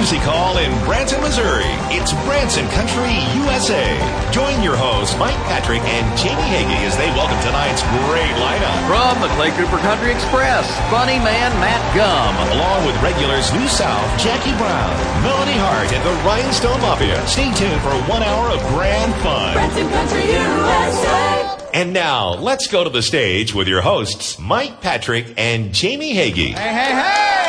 Country Music Hall in Branson, Missouri. It's Branson Country USA. Join your hosts, Mike Patrick and Jamie Hagee, as they welcome tonight's great lineup. From the Clay Cooper Country Express, funny man Matt Gumm. Along with regulars New South, Jackie Brown, Melanie Hart, and the Rhinestone Mafia. Stay tuned for one hour of grand fun. Branson Country USA. And now, let's go to the stage with your hosts, Mike Patrick and Jamie Hagee. Hey, hey, hey!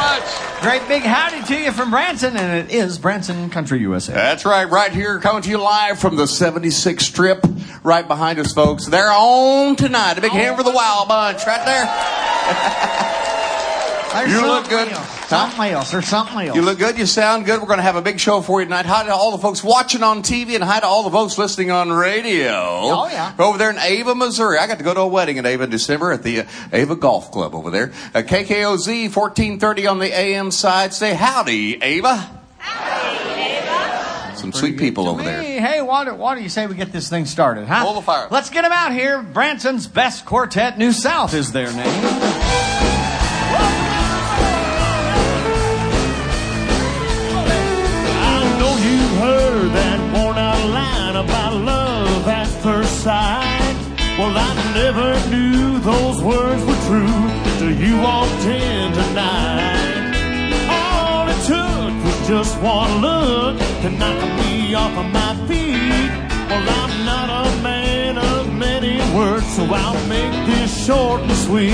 Thanks so much. Great big howdy to you from Branson, and it is Branson Country USA. That's right, right here, coming to you live from the 76 strip, right behind us, folks. They're on tonight. A big hand for the Wild Bunch, right there. There's You look good. Else. Huh? Something else. There's something else. You look good. You sound good. We're going to have a big show for you tonight. Hi to all the folks watching on TV and hi to all the folks listening on radio. Oh, yeah. Over there in Ava, Missouri. I got to go to a wedding in Ava in December at the uh, Ava Golf Club over there. Uh, KKOZ 1430 on the AM side. Say howdy, Ava. Howdy, Ava. Some sweet people over there. Hey, hey, why do, why do you say we get this thing started, huh? Hold the fire. Let's get them out here. Branson's best quartet, New South, is their name. Sight. Well, I never knew those words were true till you walked in tonight. All it took was just one look to knock me off of my feet. Well, I'm not a man of many words, so I'll make this short and sweet.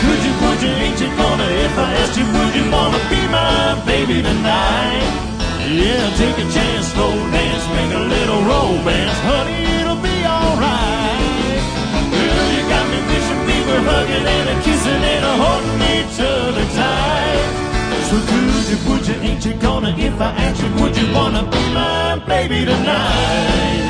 Could you, would you, ain't you gonna, if I asked you, would you wanna be my baby tonight? Yeah, take a chance, slow dance, make a little romance, honey, it'll be alright. Girl, you got me wishing we were hugging and a kissing and a holding each other tight. So could you, would you, ain't you gonna, if I asked you, would you wanna be my baby tonight?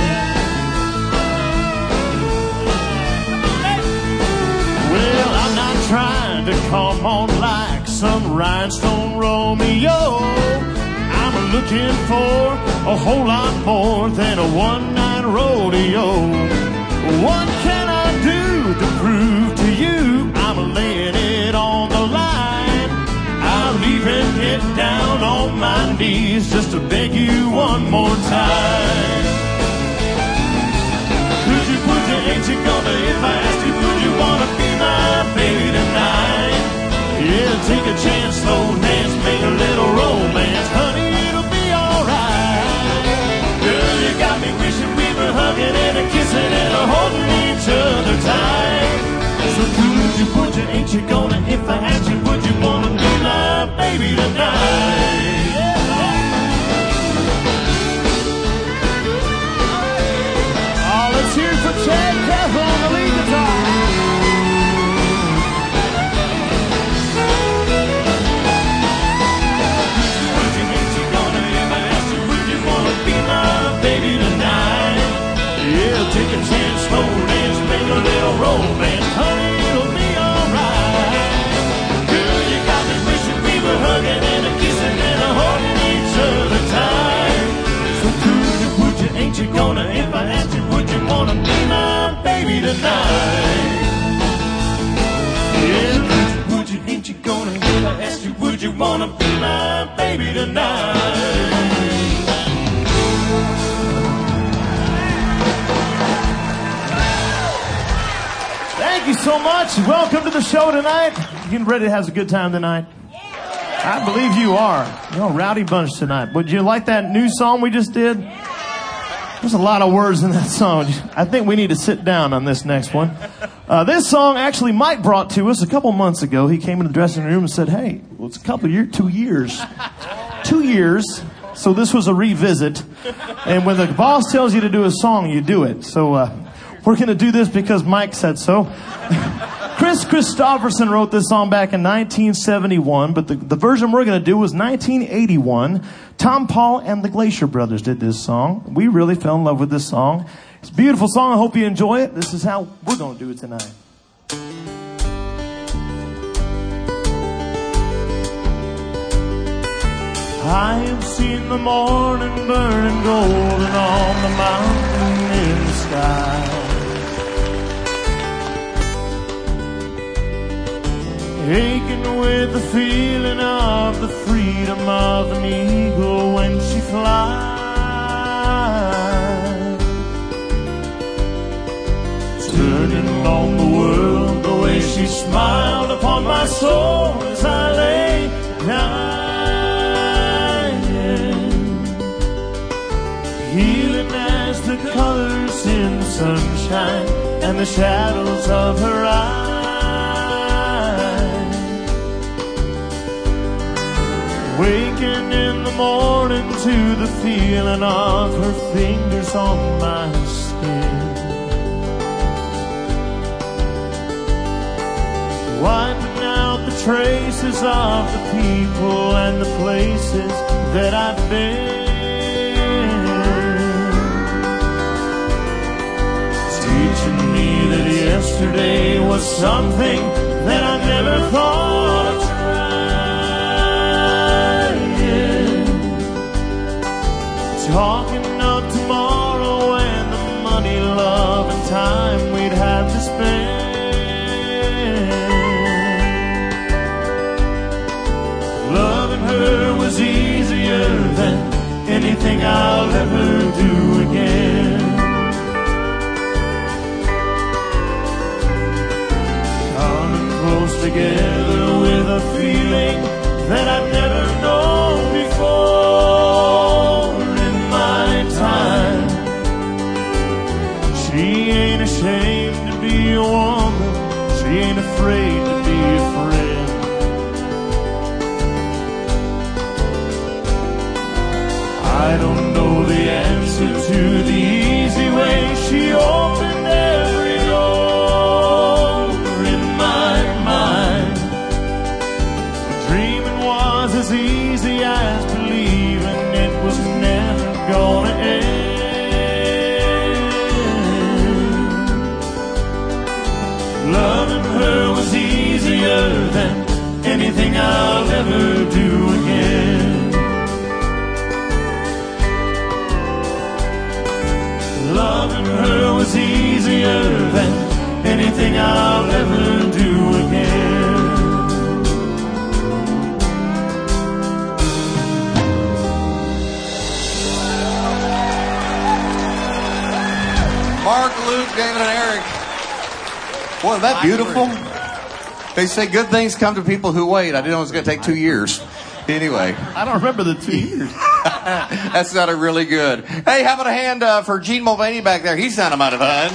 Well, I'm not trying to come on like some rhinestone Romeo. Looking for a whole lot more than a one night rodeo. What can I do to prove to you I'm laying it on the line? I'll even get down on my knees just to beg you one more time. Could you, would you, ain't you gonna, if I asked you, would you wanna be you, gonna, if I asked you, tonight? Yeah, would you, you, gonna, I you, would you wanna be my baby tonight? Thank you so much. Welcome to the show tonight. Getting ready to have a good time tonight? I believe you are. You're a rowdy bunch tonight. Would you like that new song we just did? There's a lot of words in that song. I think we need to sit down on this next one. Uh, this song actually Mike brought to us a couple months ago. He came in the dressing room and said, "Hey, well, it's a couple of years, two years, two years." So this was a revisit. And when the boss tells you to do a song, you do it. So uh, we're going to do this because Mike said so. Kris Kristofferson wrote this song back in 1971, but the, the version we're going to do was 1981. Tompall and the Glaser Brothers did this song. We really fell in love with this song. It's a beautiful song. I hope you enjoy it. This is how we're going to do it tonight. I have seen the morning burning golden on the mountain in the sky. Aching with the feeling of the freedom of an eagle when she flies. Turning along the world the way she smiled upon my soul as I lay dying. Healing as the colors in the sunshine and the shadows of her eyes. Waking in the morning to the feeling of her fingers on my skin. Wiping out the traces of the people and the places that I've been. Teaching me that yesterday was something that I never thought of tomorrow and the money, love, and time we'd have to spend. Loving her was easier than anything I'll ever do again. Coming close together with a feeling that I've never Loving her was easier than anything I'll ever do again. Mark, Luke, David, and Eric. Boy, is that beautiful? They say good things come to people who wait. I didn't know it was going to take two years. Anyway, I don't remember the two years. that sounded really good. Hey, how about a hand uh, for Gene Mulvaney back there? He sounded mighty fine.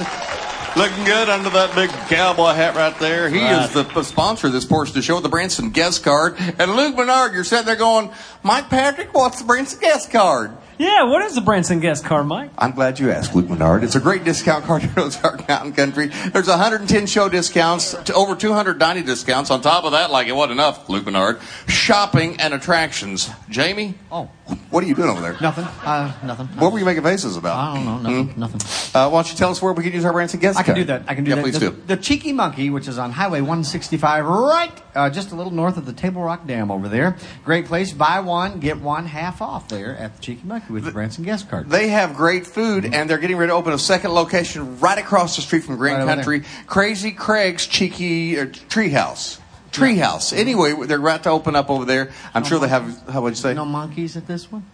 Looking good under that big cowboy hat right there. He is the p- sponsor of this portion of the show, the Branson guest card. And Luke Bernard, you're sitting there going, Mike Patrick, what's the Branson guest card? Yeah, what is the Branson guest card, Mike? I'm glad you asked, Luke Menard. It's a great discount card in Ozark Mountain Country. There's 110 show discounts, to over 290 discounts. On top of that, like it wasn't enough, Luke Menard, shopping and attractions. Jamie, Oh, what are you doing over there? nothing. Uh, nothing. What were you making faces about? I don't know. Nothing. Nothing. Uh, why don't you tell us where we can use our Branson guest Card? I can do that. I can do yeah, that. please the, do. The Cheeky Monkey, which is on Highway 165, right uh, just a little north of the Table Rock Dam over there. Great place. Buy one, get one half off there at the Cheeky Monkey with the Branson guest card. They have great food, and they're getting ready to open a second location right across the street from Green Right Country. Crazy Craig's Cheeky uh, Treehouse. Treehouse. Anyway, they're about to open up over there. I'm sure they have. How would you say? No monkeys at this one.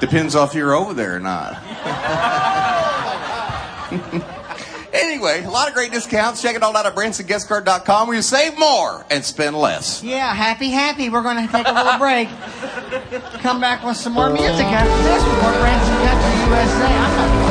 Depends if you're over there or not. anyway, a lot of great discounts. Check it all out at BransonGuestCard.com where you save more and spend less. Yeah, happy, happy. We're going to take a little break. Come back with some more music after this. More Branson Country USA.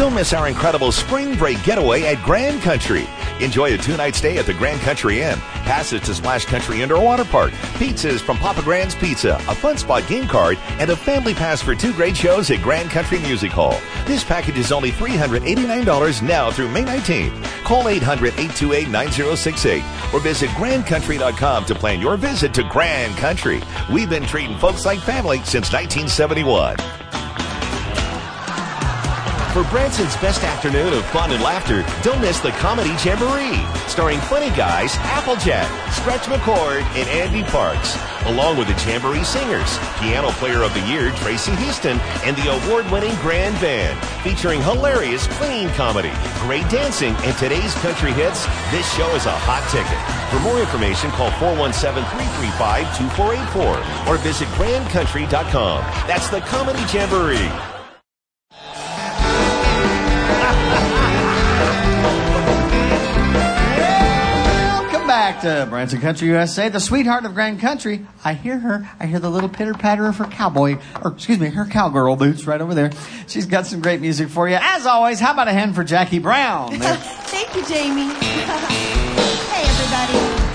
Don't miss our incredible spring break getaway at Grand Country. Enjoy a two night stay at the Grand Country Inn, passes to Splash Country Indoor Water Park, pizzas from Papa Grand's Pizza, a fun spot game card, and a family pass for two great shows at Grand Country Music Hall. This package is only $389 now through May 19th. Call 800 828 9068 or visit grandcountry.com to plan your visit to Grand Country. We've been treating folks like family since 1971. For Branson's best afternoon of fun and laughter, don't miss the Comedy Jamboree, starring funny guys Applejack, Stretch McCord, and Andy Parks. along with the Jamboree Singers, Piano Player of the Year Tracy Houston, and the award-winning Grand Band, featuring hilarious clean comedy, great dancing, and today's country hits. This show is a hot ticket. For more information, call 417-335-2484 or visit grandcountry.com. That's the Comedy Jamboree. Back to Branson Country USA, the sweetheart of Grand Country. I hear her. I hear the little pitter patter of her cowboy, or excuse me, her cowgirl boots right over there. She's got some great music for you. As always, how about a hand for Jackie Brown? Thank you, Jamie. hey, everybody.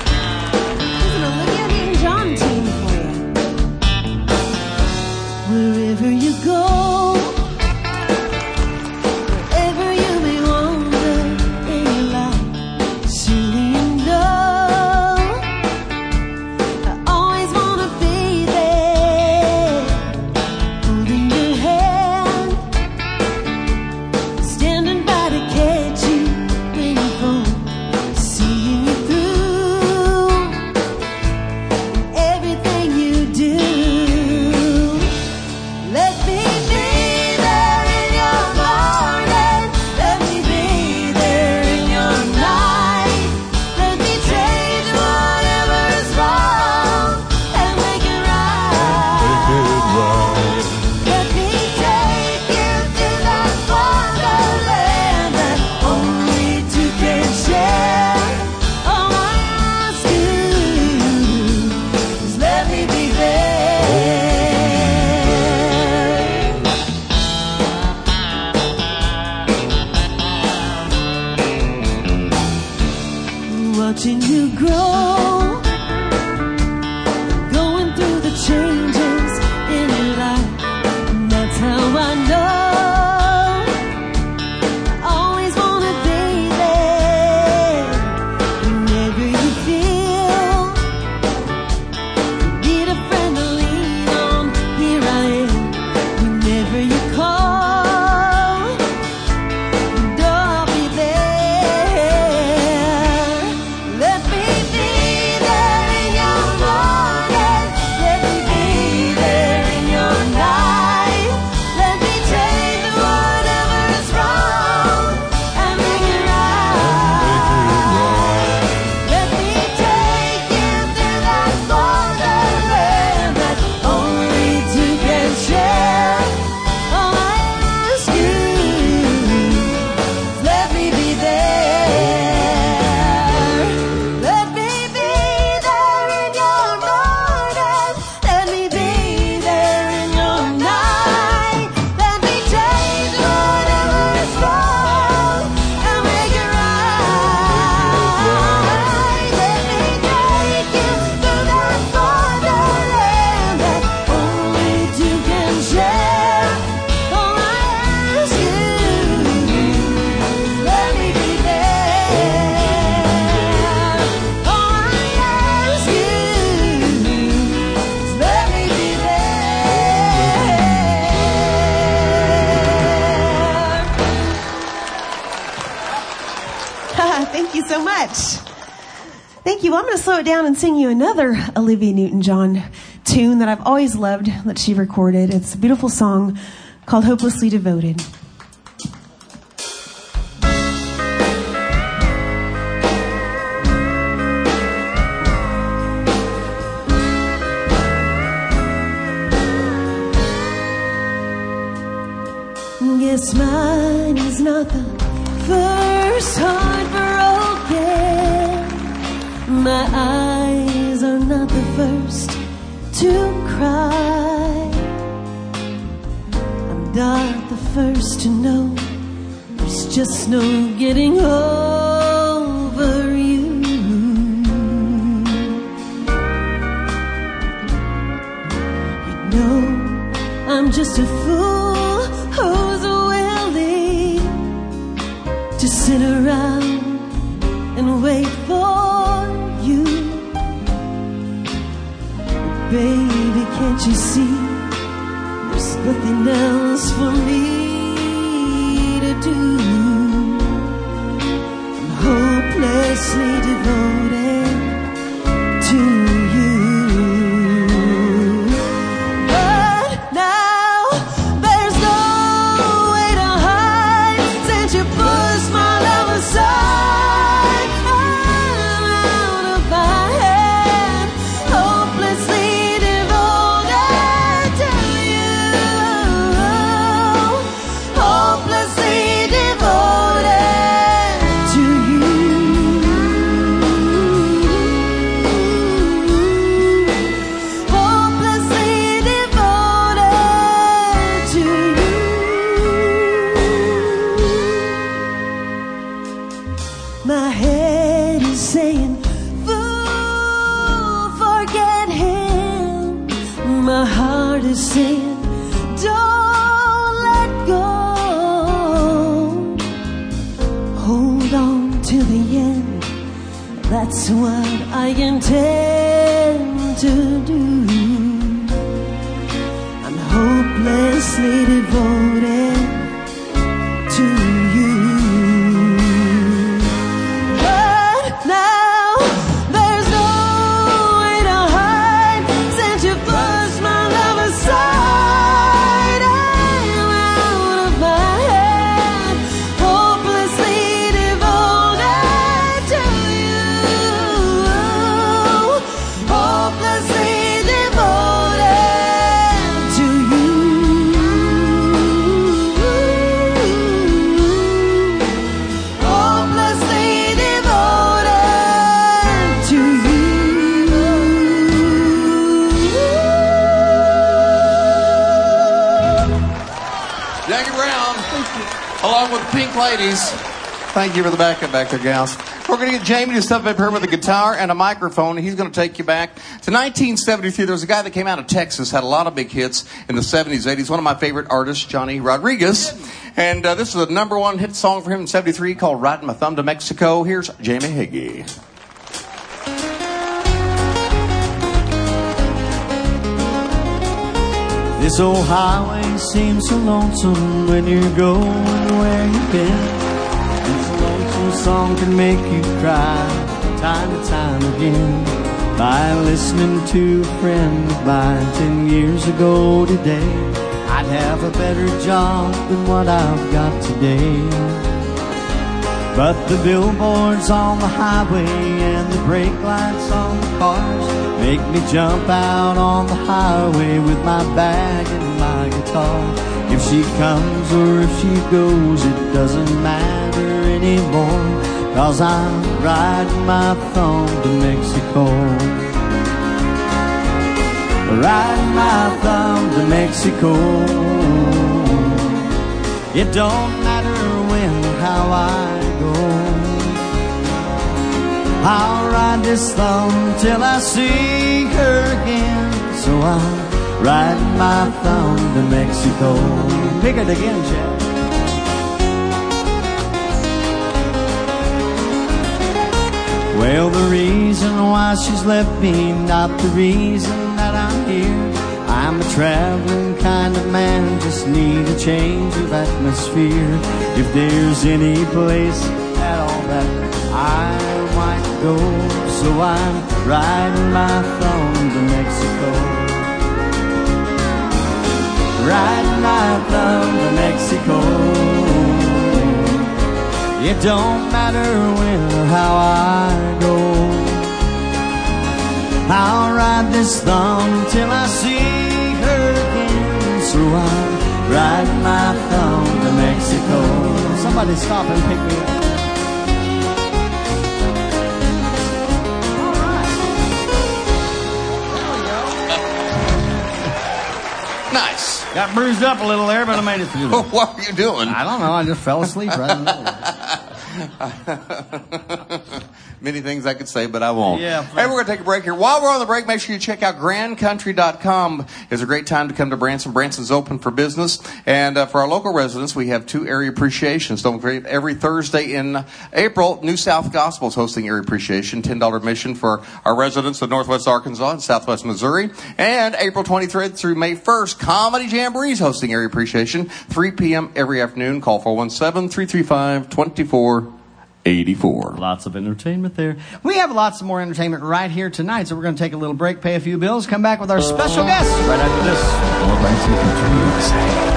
Another Olivia Newton-John tune that I've always loved that she recorded. It's a beautiful song called "Hopelessly Devoted." No getting over the Ladies. Thank you for the backup back there, gals. We're going to get Jamie to step up here with a guitar and a microphone. and He's going to take you back to 1973. There was a guy that came out of Texas, had a lot of big hits in the 70s, 80s. One of my favorite artists, Johnny Rodriguez. And uh, this is a number one hit song for him in 73 called Riding My Thumb to Mexico. Here's Jamie Higgy. This old highway seems so lonesome when you're going where you've been. This lonesome song can make you cry time and time again. By listening to a friend of mine ten years ago today, I'd have a better job than what I've got today. But the billboards on the highway and the brake lights on the cars make me jump out on the highway with my bag and my guitar. If she comes or if she goes, it doesn't matter anymore. Cause I'm riding my thumb to Mexico. Riding my thumb to Mexico. It don't matter when or how I. I'll ride this thumb till I see her again. So I'm riding my thumb to Mexico. Pick it again, Jack. Well, the reason why she's left me, not the reason that I'm here. I'm a traveling kind of man, just need a change of atmosphere. If there's any place at all that I might go, so I'm riding my thumb to Mexico. Riding my thumb to Mexico. It don't matter when or how I go. I'll ride this thumb till I see her again. So I'm riding my thumb to Mexico. Somebody stop and pick me up. Nice. Got bruised up a little there, but I made it through. what were you doing? I don't know. I just fell asleep right in the middle. Many things I could say, but I won't. Yeah. Hey, we're going to take a break here. While we're on the break, make sure you check out grandcountry.com. It's a great time to come to Branson. Branson's open for business. And uh, for our local residents, we have two area appreciations. Don't forget, every Thursday in April, New South Gospel is hosting area appreciation. $10 admission for our residents of Northwest Arkansas and Southwest Missouri. And April 23rd through May 1st, Comedy Jamboree is hosting area appreciation. 3 p.m. every afternoon. Call 417 335 24 84. Lots of entertainment there. We have lots of more entertainment right here tonight, so we're going to take a little break, pay a few bills, come back with our special guests right after this. More Branson Country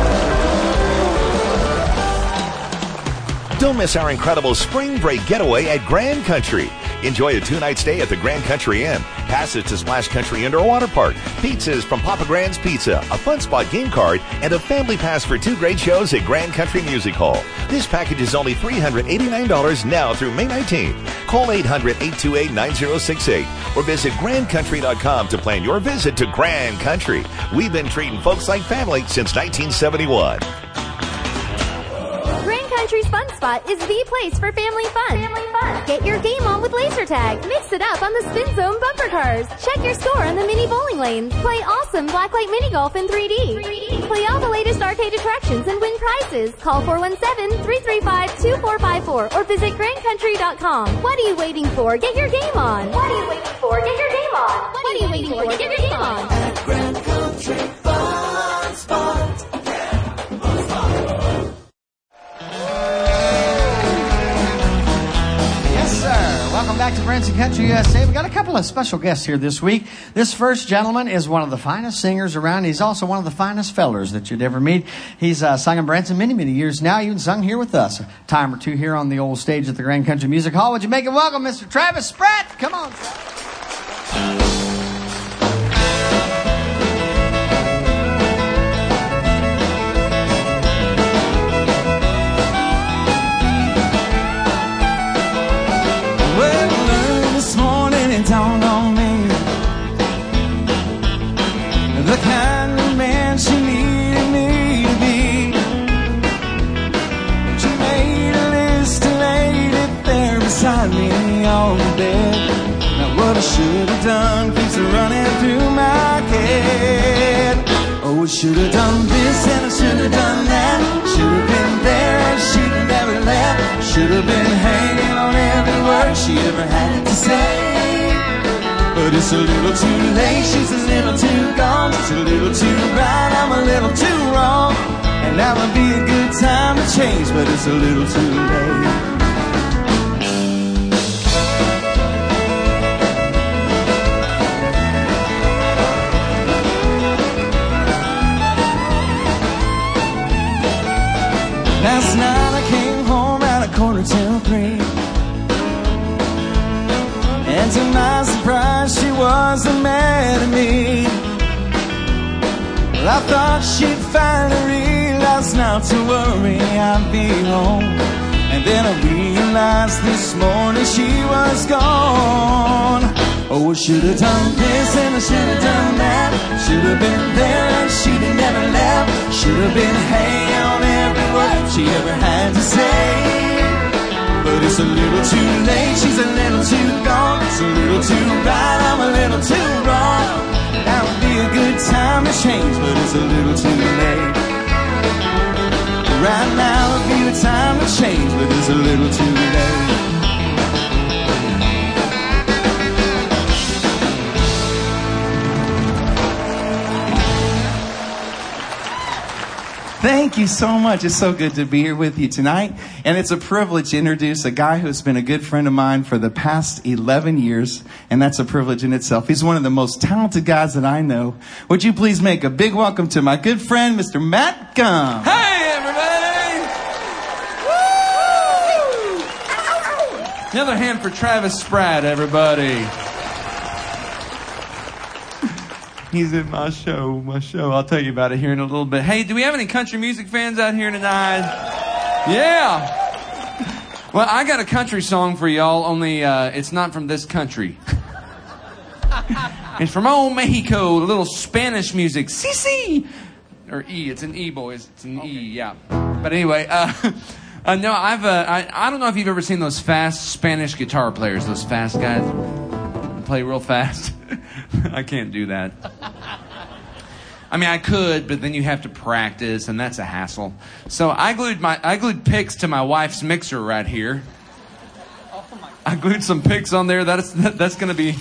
Don't miss our incredible spring break getaway at Grand Country. Enjoy a two night stay at the Grand Country Inn, passage to Splash Country Indoor Water Park, pizzas from Papa Grand's Pizza, a fun spot game card, and a family pass for two great shows at Grand Country Music Hall. This package is only $389 now through May 19th. Call 800 828 9068 or visit grandcountry.com to plan your visit to Grand Country. We've been treating folks like family since 1971. Grand Country's Fun Spot is the place for family fun. Family fun. Get your game on with laser tag. Mix it up on the Spin Zone bumper cars. Check your score on the mini bowling lanes. Play awesome blacklight mini golf in 3D. 3D. Play all the latest arcade attractions and win prizes. Call 417-335-2454 or visit grandcountry.com. What are you waiting for? Get your game on. What are you waiting for? Get your game on. What are you waiting for? Get your game on. Grand Country Fun Spot. Welcome back to Branson Country USA. We've got a couple of special guests here this week. This first gentleman is one of the finest singers around. He's also one of the finest fellers that you'd ever meet. He's uh, sung in Branson many, many years now. Even sung here with us a time or two here on the old stage at the Grand Country Music Hall. Would you make it welcome, Mr. Travis Spratt? Come on. Well, but it's a little too late. Worry, I'd be home. And then I realized this morning she was gone. Oh, I should have done this and I should have done that. Should have been there and she'd have never left. Should have been hanging on every word she ever had to say. But it's a little too late, she's a little too gone. It's a little too right, I'm a little too wrong. Now would be a good time to change, but it's a little too late. Right now would be the time to change, but it's a little too late. Thank you so much. It's so good to be here with you tonight. And it's a privilege to introduce a guy who's been a good friend of mine for the past 11 years. And that's a privilege in itself. He's one of the most talented guys that I know. Would you please make a big welcome to my good friend, Mr. Matt Gumm? Hey, Another hand for Travis Spratt, everybody. He's in my show, my show. I'll tell you about it here in a little bit. Hey, do we have any country music fans out here tonight? Yeah. Well, I got a country song for y'all, only uh, it's not from this country. it's from old Mexico, a little Spanish music. Si, si. Or E, it's an E, boys. It's an E, yeah. But anyway, uh, uh, no, I've, uh, I, I don't know if you've ever seen those fast Spanish guitar players, those fast guys play real fast. I can't do that. I mean, I could, but then you have to practice, and that's a hassle. So I glued my I glued picks to my wife's mixer right here. I glued some picks on there. That's that, that's gonna be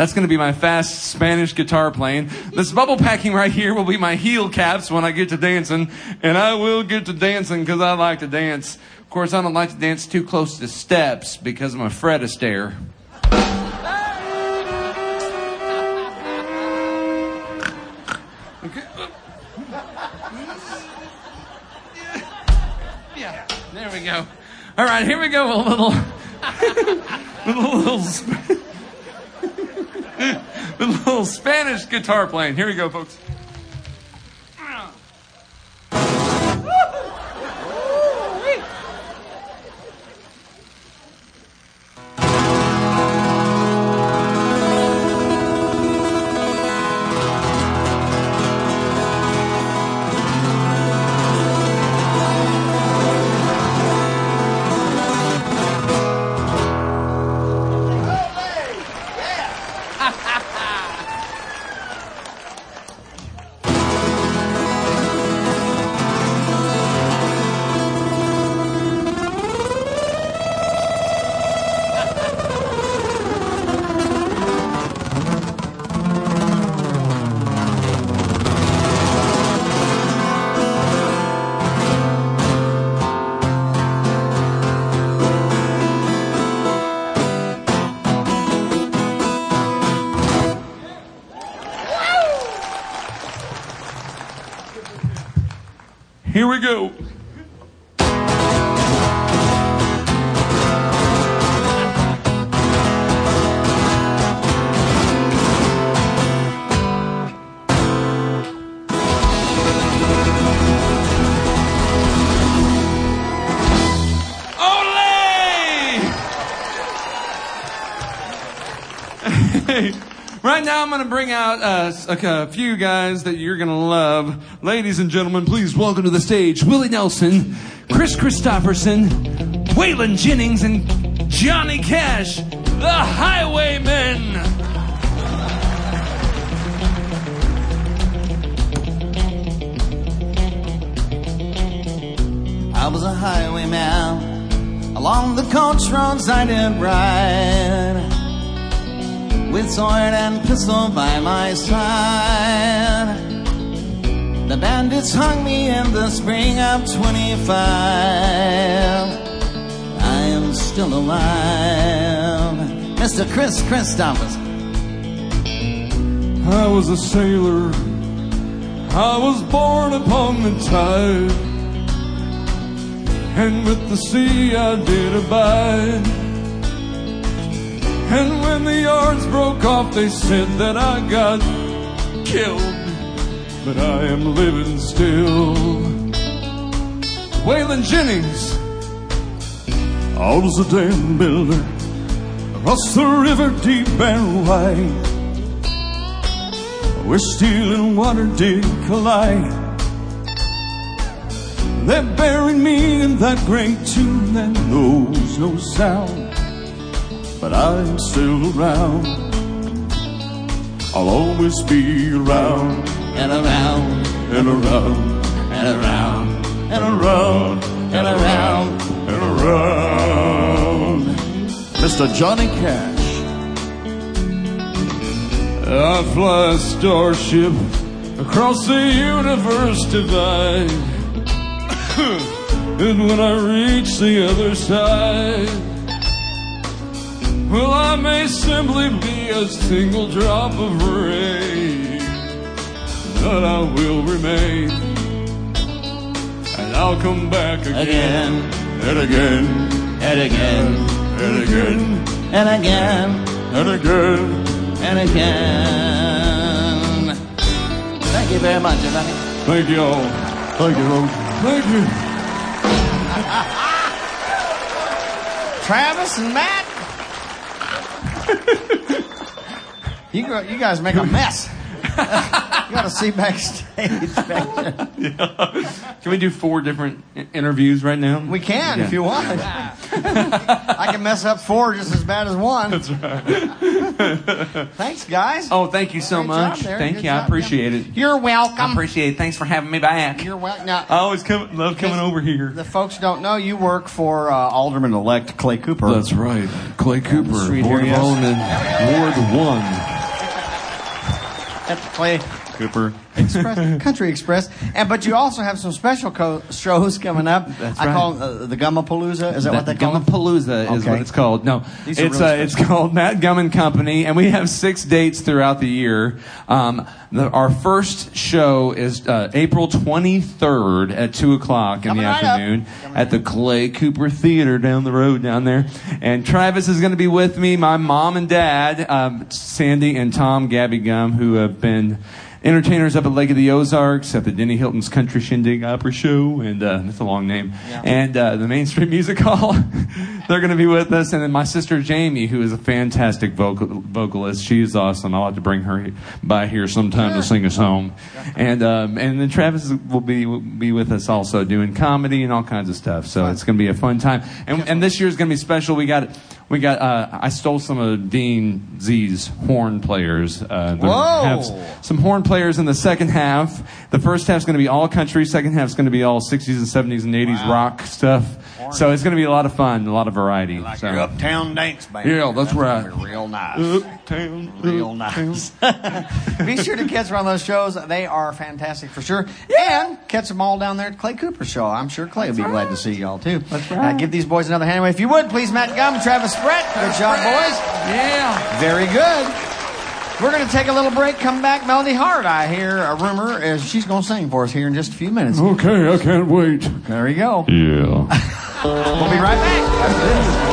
that's gonna be my fast Spanish guitar playing. This bubble packing right here will be my heel caps when I get to dancing, and I will get to dancing because I like to dance. Of course, I don't like to dance too close to steps because I'm a Fred Astaire. Yeah, there we go. All right, here we go. A little, little, little, A little Spanish guitar playing. Here we go, folks. Here we go. I'm going to bring out uh, a, a few guys that you're going to love. Ladies and gentlemen, please welcome to the stage Willie Nelson, Kris Kristofferson, Waylon Jennings, and Johnny Cash, the Highwaymen. I was a highwayman along the coach roads I did ride with sword and pistol by my side. The bandits hung me in the spring of 25. I am still alive. Mr. Chris Christophers. I was a sailor. I was born upon the tide. And with the sea I did abide. And when the yards broke off, they said that I got killed. But I am living still. Waylon Jennings. I was a dam builder across the river deep and wide. Where steel and water did collide. They buried me in that great tomb that knows no sound. But I'm still around. I'll always be around and around and around and around and around and around and around. Mr. Johnny Cash. I fly a starship across the universe divide. and when I reach the other side, well, I may simply be a single drop of rain, but I will remain. And I'll come back again, and again, and again and again, and again and again. and again. Thank you very much, everybody. Thank you all. Thank you, Rose. Thank you. Travis and Matt. You, go, you guys make a mess. you got to see backstage. Can we do four different i- interviews right now? We can Yeah. if you want. I can mess up four just as bad as one. That's right. Thanks, guys. Oh, thank you so Great job much. there. Thank Good you. I job, appreciate it. You're welcome. I welcome. appreciate it. Thanks for having me back. You're welcome. Now, I always come, love coming over here. the folks don't know you work for uh, Alderman-elect Clay Cooper. That's right. Clay Cooper, street Board of here, yes. Alderman, Ward 1. The Clay Cooper Express, Country Express. And but you also have some special co- shows coming up. That's I right. call them uh, the Gummapalooza. Is that what they call it? Gummapalooza is Okay. what it's called. No, These it's really uh, it's called Matt Gumm and Company, and we have six dates throughout the year. Um, the, our first show is uh, April 23rd at two o'clock in Coming the right afternoon at the Clay Cooper Theater down the road down there. And Travis is going to be with me. My mom and dad, um, Sandy and Thom Gabby Gumm, who have been entertainers up at Lake of the Ozarks at the Denny Hilton's Country Shindig Opry Show, and uh, that's a long name. And uh, the Main Street Music Hall, they're going to be with us. And then my sister Jamie, who is a fantastic vocal- vocalist, she's awesome. I'll have to bring her by here sometime to sing us home. And um, and then Travis will be will be with us also doing comedy and all kinds of stuff. So it's going to be a fun time. And and this year is going to be special. We got. We got. Uh, I stole some of Dean Z's horn players. Uh, Whoa. have some horn players in the second half. The first half's going to be all country. Second half's going to be all 60s and 70s and 80s rock stuff. So it's going to be a lot of fun, a lot of variety. Like so. your uptown dance band. Yeah, that's right. gonna Real nice. Uptown, Real nice. Be sure to catch one of those shows. They are fantastic for sure. And catch them all down there at Clay Cooper Show. I'm sure Clay will be glad to see y'all too. That's right. Uh, give these boys another hand. If you would, please, Matt Gumm, Travis Brett. Good job, boys. Yeah. Very good. We're going to take a little break, come back. Melody Hart, I hear a rumor, is she's going to sing for us here in just a few minutes. Okay, I can't wait. There you go. Yeah. We'll be right back after this.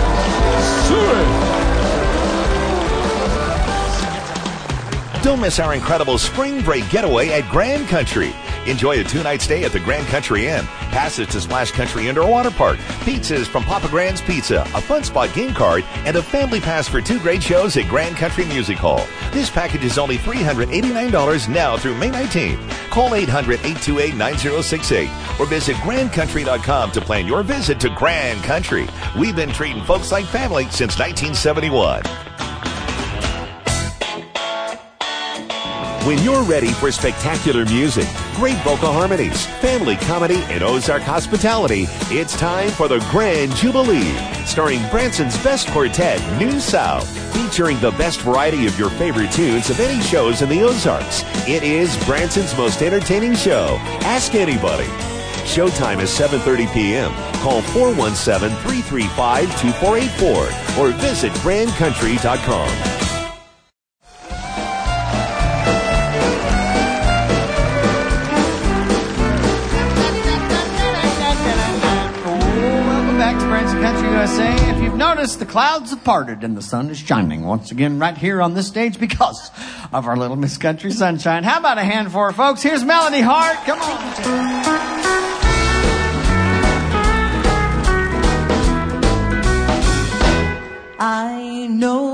Don't miss our incredible spring break getaway at Grand Country. Enjoy a two night stay at the Grand Country Inn, passage to Splash Country Indoor Water Park, pizzas from Papa Grand's Pizza, a Fun Spot game card, and a family pass for two great shows at Grand Country Music Hall. This package is only $389 now through May 19th. Call 800 828 9068 or visit grandcountry.com to plan your visit to Grand Country. We've been treating folks like family since 1971. When you're ready for spectacular music, great vocal harmonies, family comedy, and Ozark hospitality, it's time for the Grand Jubilee, starring Branson's best quartet, New South, featuring the best variety of your favorite tunes of any shows in the Ozarks. It is Branson's most entertaining show. Ask anybody. Showtime is 7:30 p.m. Call 417-335-2484 or visit grandcountry.com. Country uh, USA. If you've noticed, the clouds have parted and the sun is shining once again right here on this stage because of our little Miss Country sunshine. How about a hand for her, folks? Here's Melody Hart. Come on. I know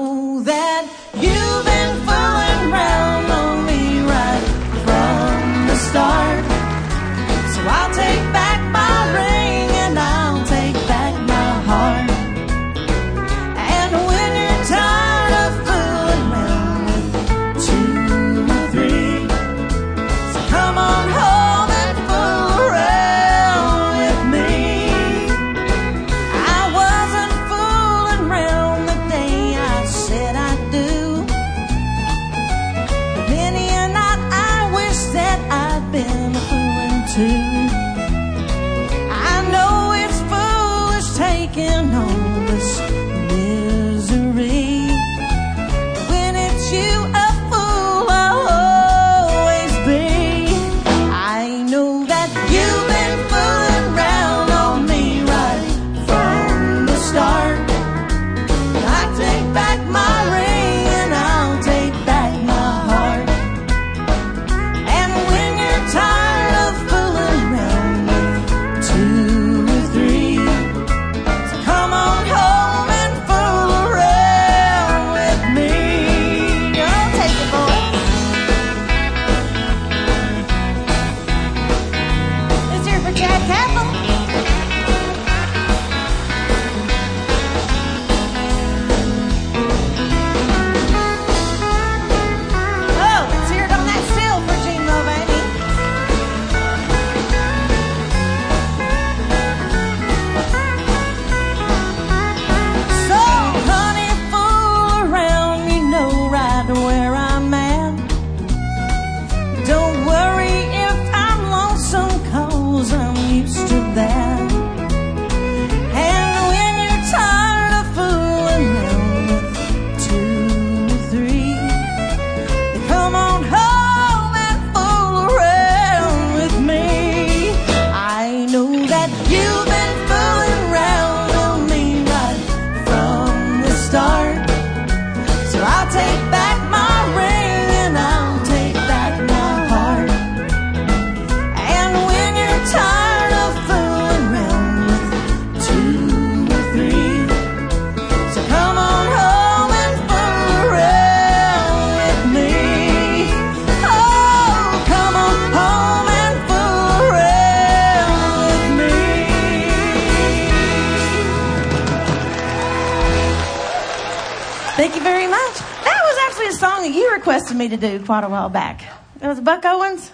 requested me to do quite a while back. It was Buck Owens,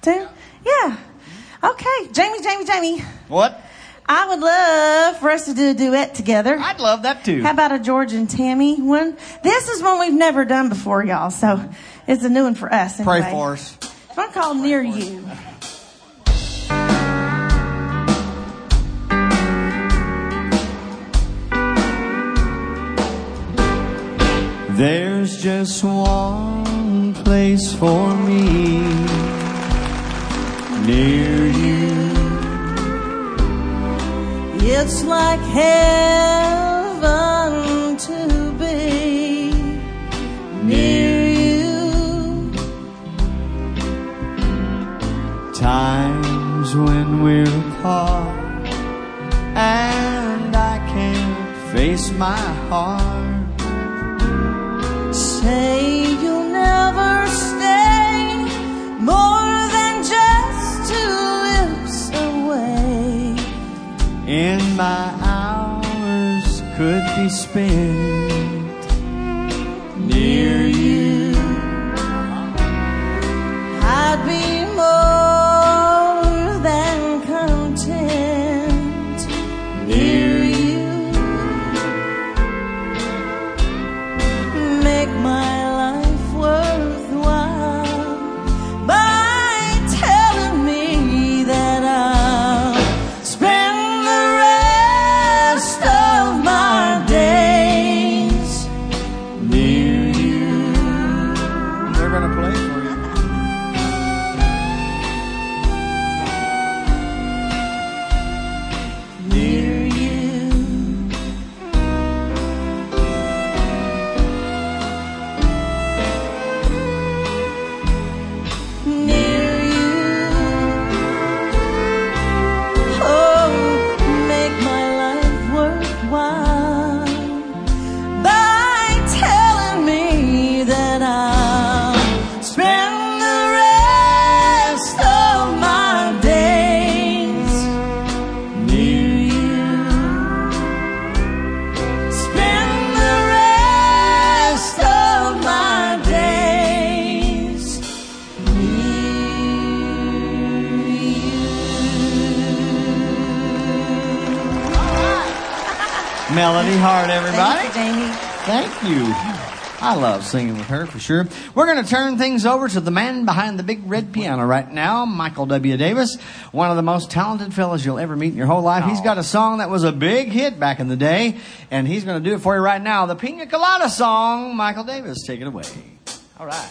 too. Yeah. Okay, Jamie, Jamie, Jamie. What? I would love for us to do a duet together. I'd love that too. How about a George and Tammy one? This is one we've never done before, y'all, so it's a new one for us. Pray for us. It's one called Near You. There's just one place for me near you. It's like heaven to be near you. Times when we're apart and I can't face my heart. My hours could be spent near you. I'd be more you. I love singing with her for sure. We're going to turn things over to the man behind the big red piano right now, Michael W. Davis, one of the most talented fellas you'll ever meet in your whole life. He's got a song that was a big hit back in the day, and he's going to do it for you right now. The Pina Colada song. Michael Davis, take it away. All right.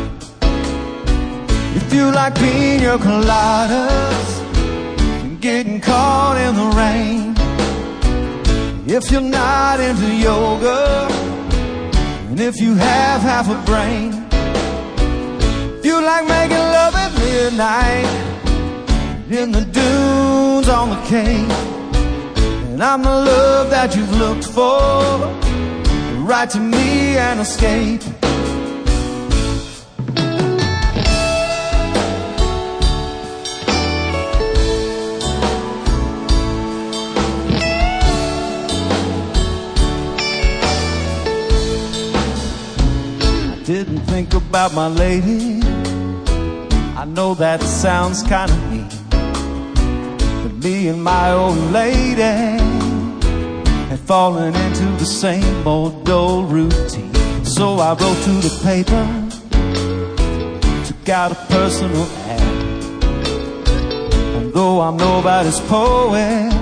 If you like pina coladas and getting caught in the rain, if you're not into yoga, and if you have half a brain, if you like making love at midnight in the dunes on the Cape, and I'm the love that you've looked for, write to me and escape. Think about my lady. I know that sounds kind of mean. But me and my old lady had fallen into the same old dull routine. So I wrote to the paper, took out a personal ad. And though I'm nobody's poet,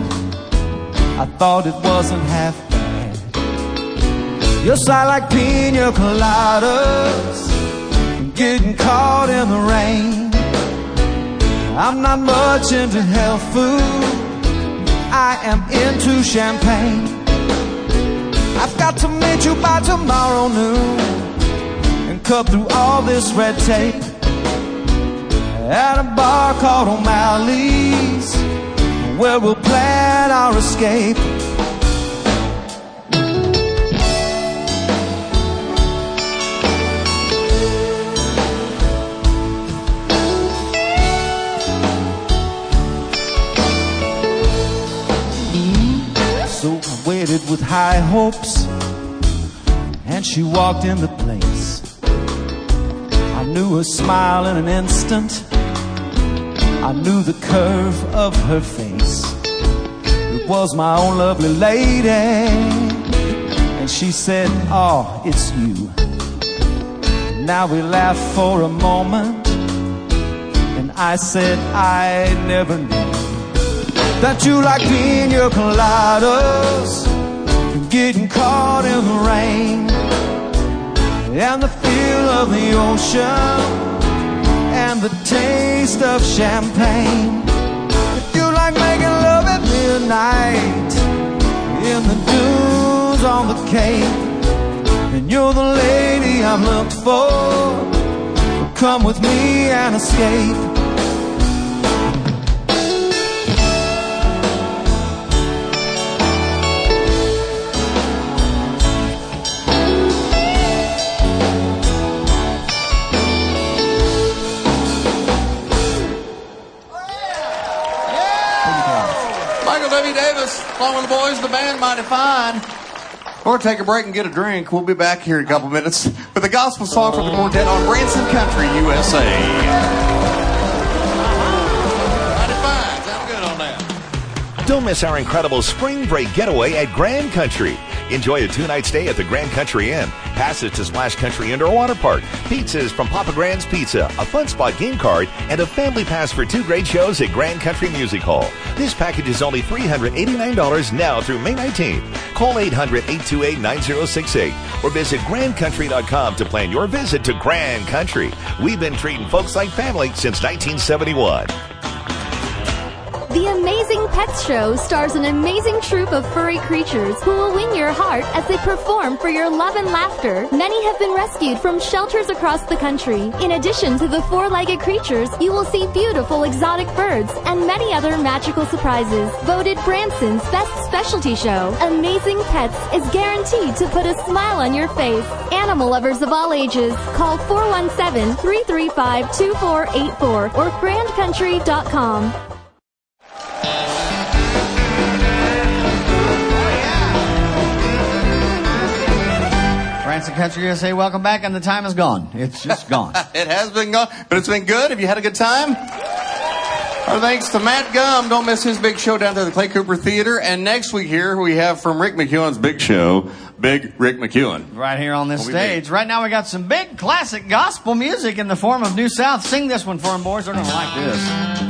I thought it wasn't half Yes, I like pina coladas getting caught in the rain. I'm not much into health food. I am into champagne. I've got to meet you by tomorrow noon and cut through all this red tape at a bar called O'Malley's where we'll plan our escape. With high hopes, and she walked in the place. I knew her smile in an instant. I knew the curve of her face. It was my own lovely lady. And she said, Oh, it's you. Now we laughed for a moment. And I said, I never knew that you like pina coladas and getting caught in the rain and the feel of the ocean and the taste of champagne. If you like making love at midnight in the dunes on the cape, and you're the lady I'm looking for, come with me and escape. Michael Davis, along with the boys, of the band Mighty Fine. We're going to take a break and get a drink. We'll be back here in a couple minutes with the gospel song from the quartet on Branson Country, USA. Mighty Fine, sound good on that. Don't miss our incredible spring break getaway at Grand Country. Enjoy a two night stay at the Grand Country Inn, passage to Splash Country Indoor Water Park, pizzas from Papa Grand's Pizza, a fun spot game card, and a family pass for two great shows at Grand Country Music Hall. This package is only $389 now through May 19th. Call 800 828 9068 or visit grandcountry.com to plan your visit to Grand Country. We've been treating folks like family since 1971. The Amazing Pets Show stars an amazing troupe of furry creatures who will win your heart as they perform for your love and laughter. Many have been rescued from shelters across the country. In addition to the four-legged creatures, you will see beautiful exotic birds and many other magical surprises. Voted Branson's best specialty show, Amazing Pets is guaranteed to put a smile on your face. Animal lovers of all ages, call 417-335-2484 or grandcountry.com. Branson Country USA, welcome back, and the time is gone. It's just gone. it has been gone, but it's been good. Have you had a good time? Our thanks to Matt Gumm. Don't miss his big show down there at the Clay Cooper Theater. And next week here we have from Rick McEwen's big show, Big Rick McEwen. Right here on this stage. Right now we got some big classic gospel music in the form of New South. Sing this one for them, boys. They're going to like this.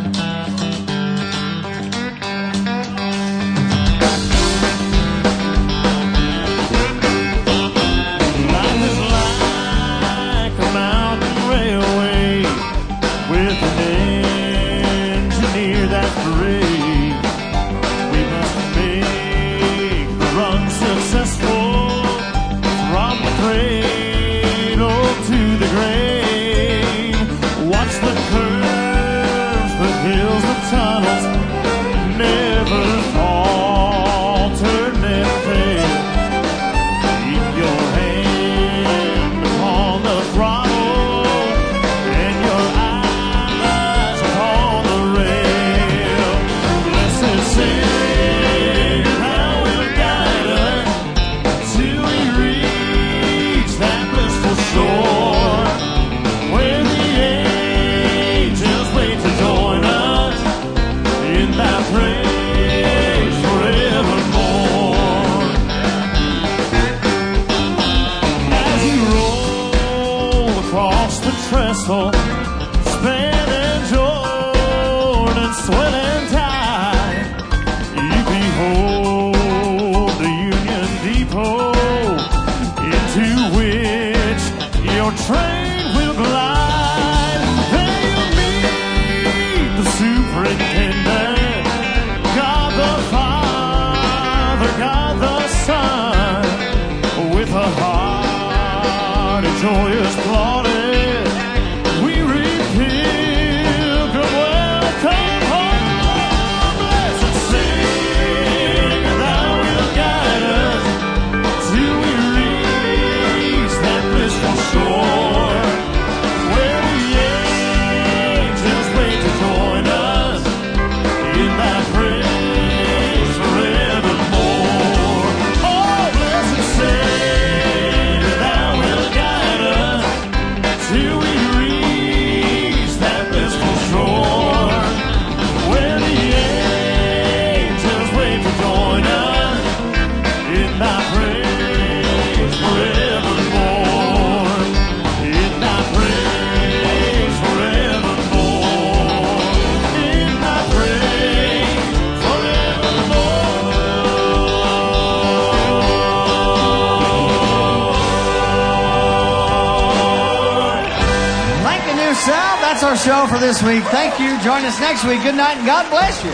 Our show for this week. Thank you. Join us next week. Good night and God bless you.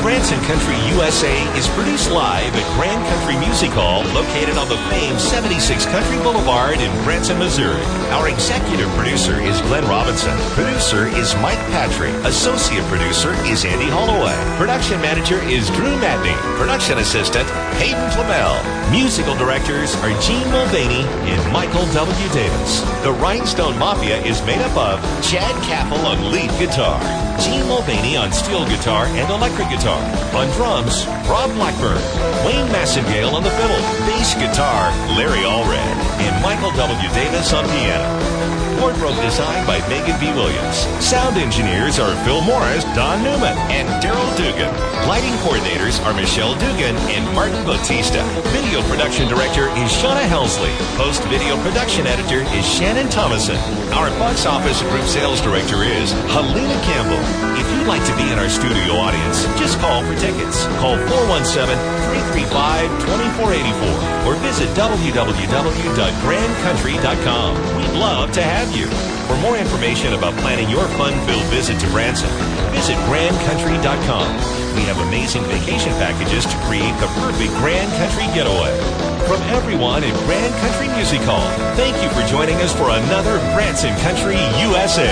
Branson Country USA is produced live at Grand Country Music Hall, located on the famed 76 Country Boulevard in Branson, Missouri. Our executive producer is Glenn Robinson. Producer is Mike Patrick. Associate producer is Andy Holloway. Production manager is Drew Matney. Production assistant, Hayden Flamel. Musical directors are Gene Mulvaney and Michael W. Davis. The Rhinestone Mafia is made up of Chad Cappell on lead guitar, Gene Mulvaney on steel guitar and electric guitar. On drums, Rob Blackburn, Wayne Massengale on the fiddle, bass guitar, Larry Allred, and Michael W. Davis on piano. Wardrobe design by Megan B. Williams. Sound engineers are Phil Morris, Don Newman, and Daryl Dugan. Lighting coordinators are Michelle Dugan and Martin Bautista. Video production director is Shauna Helsley. Post video production editor is Shannon Thomason. Our box office group sales director is Helena Campbell. If you'd like to be in our studio audience, just call for tickets. Call 417-335-2484 or visit www.grandcountry.com. Love to have you. For more information about planning your fun-filled visit to Branson, visit grandcountry.com. We have amazing vacation packages to create the perfect Grand Country getaway. From everyone at Grand Country Music Hall, thank you for joining us for another Branson Country USA.